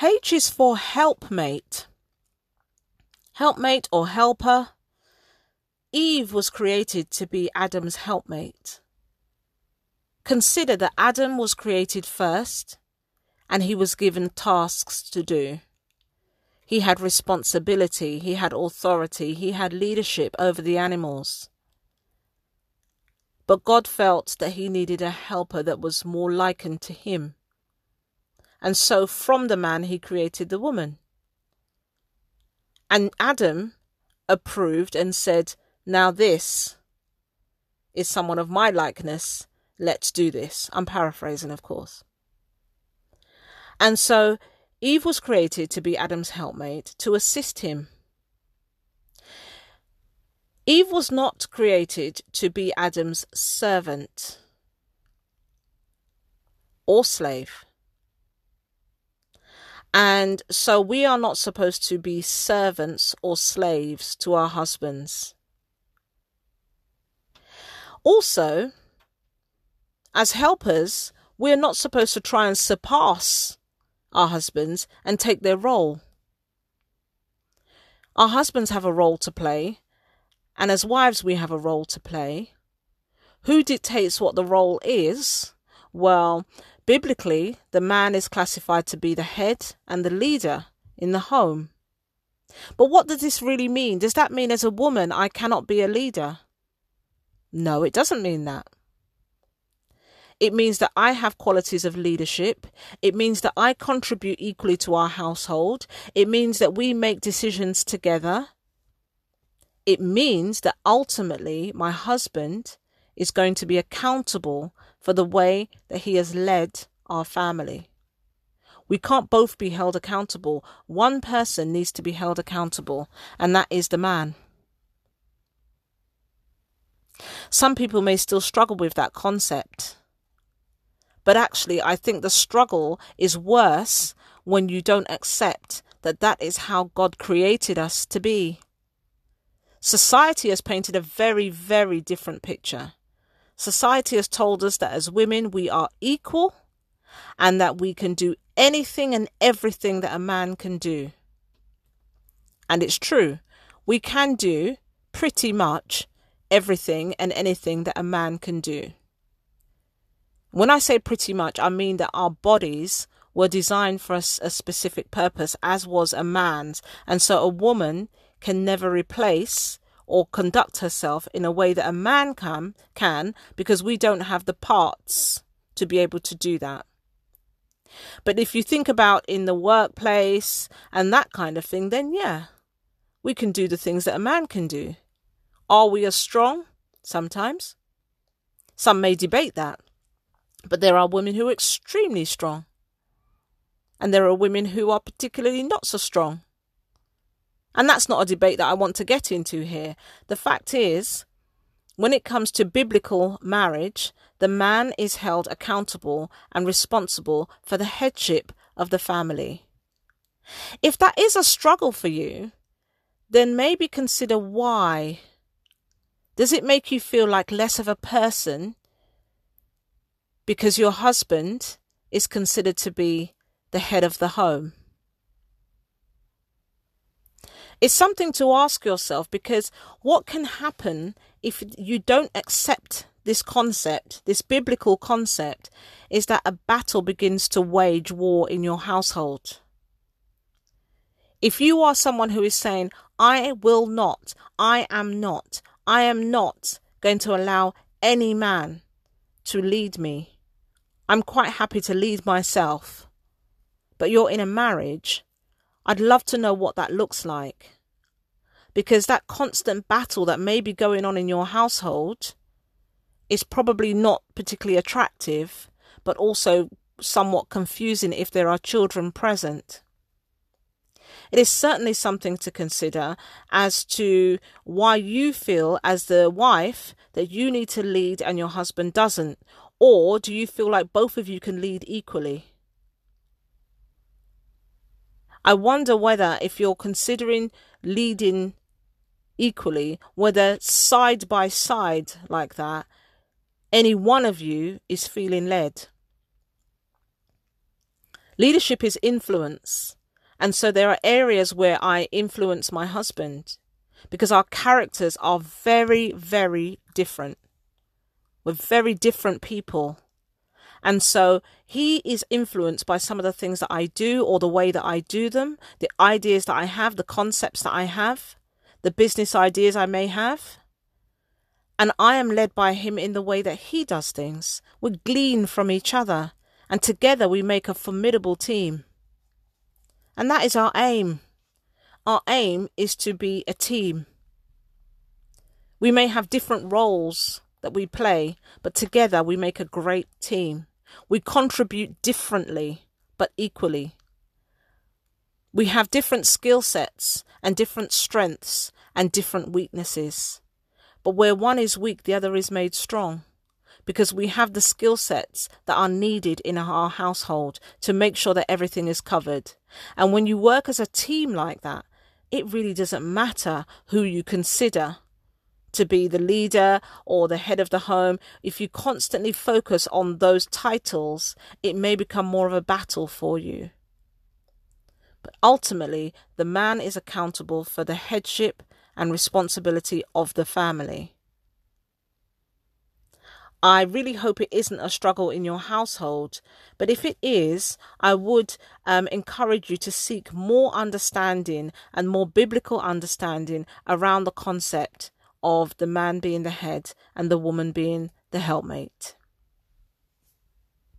H is for helpmate. Helpmate or helper. Eve was created to be Adam's helpmate. Consider that Adam was created first and he was given tasks to do. He had responsibility, he had authority, he had leadership over the animals. But God felt that he needed a helper that was more likened to him. And so from the man he created the woman. And Adam approved and said, Now this is someone of my likeness. Let's do this. I'm paraphrasing, of course. And so Eve was created to be Adam's helpmate, to assist him. Eve was not created to be Adam's servant or slave. And so we are not supposed to be servants or slaves to our husbands. Also, as helpers, we're not supposed to try and surpass our husbands and take their role. Our husbands have a role to play, and as wives, we have a role to play. Who dictates what the role is? Well, biblically, the man is classified to be the head and the leader in the home. But what does this really mean? Does that mean as a woman I cannot be a leader? No, it doesn't mean that. It means that I have qualities of leadership. It means that I contribute equally to our household. It means that we make decisions together. It means that ultimately my husband is going to be accountable for the way that he has led our family. We can't both be held accountable. One person needs to be held accountable, and that is the man. Some people may still struggle with that concept. But actually, I think the struggle is worse when you don't accept that that is how God created us to be. Society has painted a very, very different picture. Society has told us that as women we are equal and that we can do anything and everything that a man can do. And it's true, we can do pretty much everything and anything that a man can do. When I say pretty much, I mean that our bodies were designed for a, a specific purpose, as was a man's. And so a woman can never replace or conduct herself in a way that a man can, can because we don't have the parts to be able to do that. But if you think about in the workplace and that kind of thing, then yeah, we can do the things that a man can do. Are we as strong? Sometimes. Some may debate that. But there are women who are extremely strong. And there are women who are particularly not so strong. And that's not a debate that I want to get into here. The fact is, when it comes to biblical marriage, the man is held accountable and responsible for the headship of the family. If that is a struggle for you, then maybe consider why. Does it make you feel like less of a person because your husband is considered to be the head of the home. It's something to ask yourself because what can happen if you don't accept this concept, this biblical concept, is that a battle begins to wage war in your household. If you are someone who is saying, I will not, I am not, I am not going to allow any man to lead me, I'm quite happy to lead myself. But you're in a marriage. I'd love to know what that looks like. Because that constant battle that may be going on in your household is probably not particularly attractive, but also somewhat confusing if there are children present. It is certainly something to consider as to why you feel, as the wife, that you need to lead and your husband doesn't, or do you feel like both of you can lead equally? I wonder whether, if you're considering leading equally, whether side by side like that, any one of you is feeling led. Leadership is influence. And so there are areas where I influence my husband because our characters are very, very different. We're very different people. And so he is influenced by some of the things that I do or the way that I do them, the ideas that I have, the concepts that I have, the business ideas I may have. And I am led by him in the way that he does things. We glean from each other, and together we make a formidable team. And that is our aim. Our aim is to be a team. We may have different roles that we play, but together we make a great team. We contribute differently, but equally. We have different skill sets and different strengths and different weaknesses. But where one is weak, the other is made strong because we have the skill sets that are needed in our household to make sure that everything is covered. And when you work as a team like that, it really doesn't matter who you consider to be the leader or the head of the home, if you constantly focus on those titles, it may become more of a battle for you. But ultimately, the man is accountable for the headship and responsibility of the family. I really hope it isn't a struggle in your household, but if it is, I would um, encourage you to seek more understanding and more biblical understanding around the concept of the man being the head and the woman being the helpmate.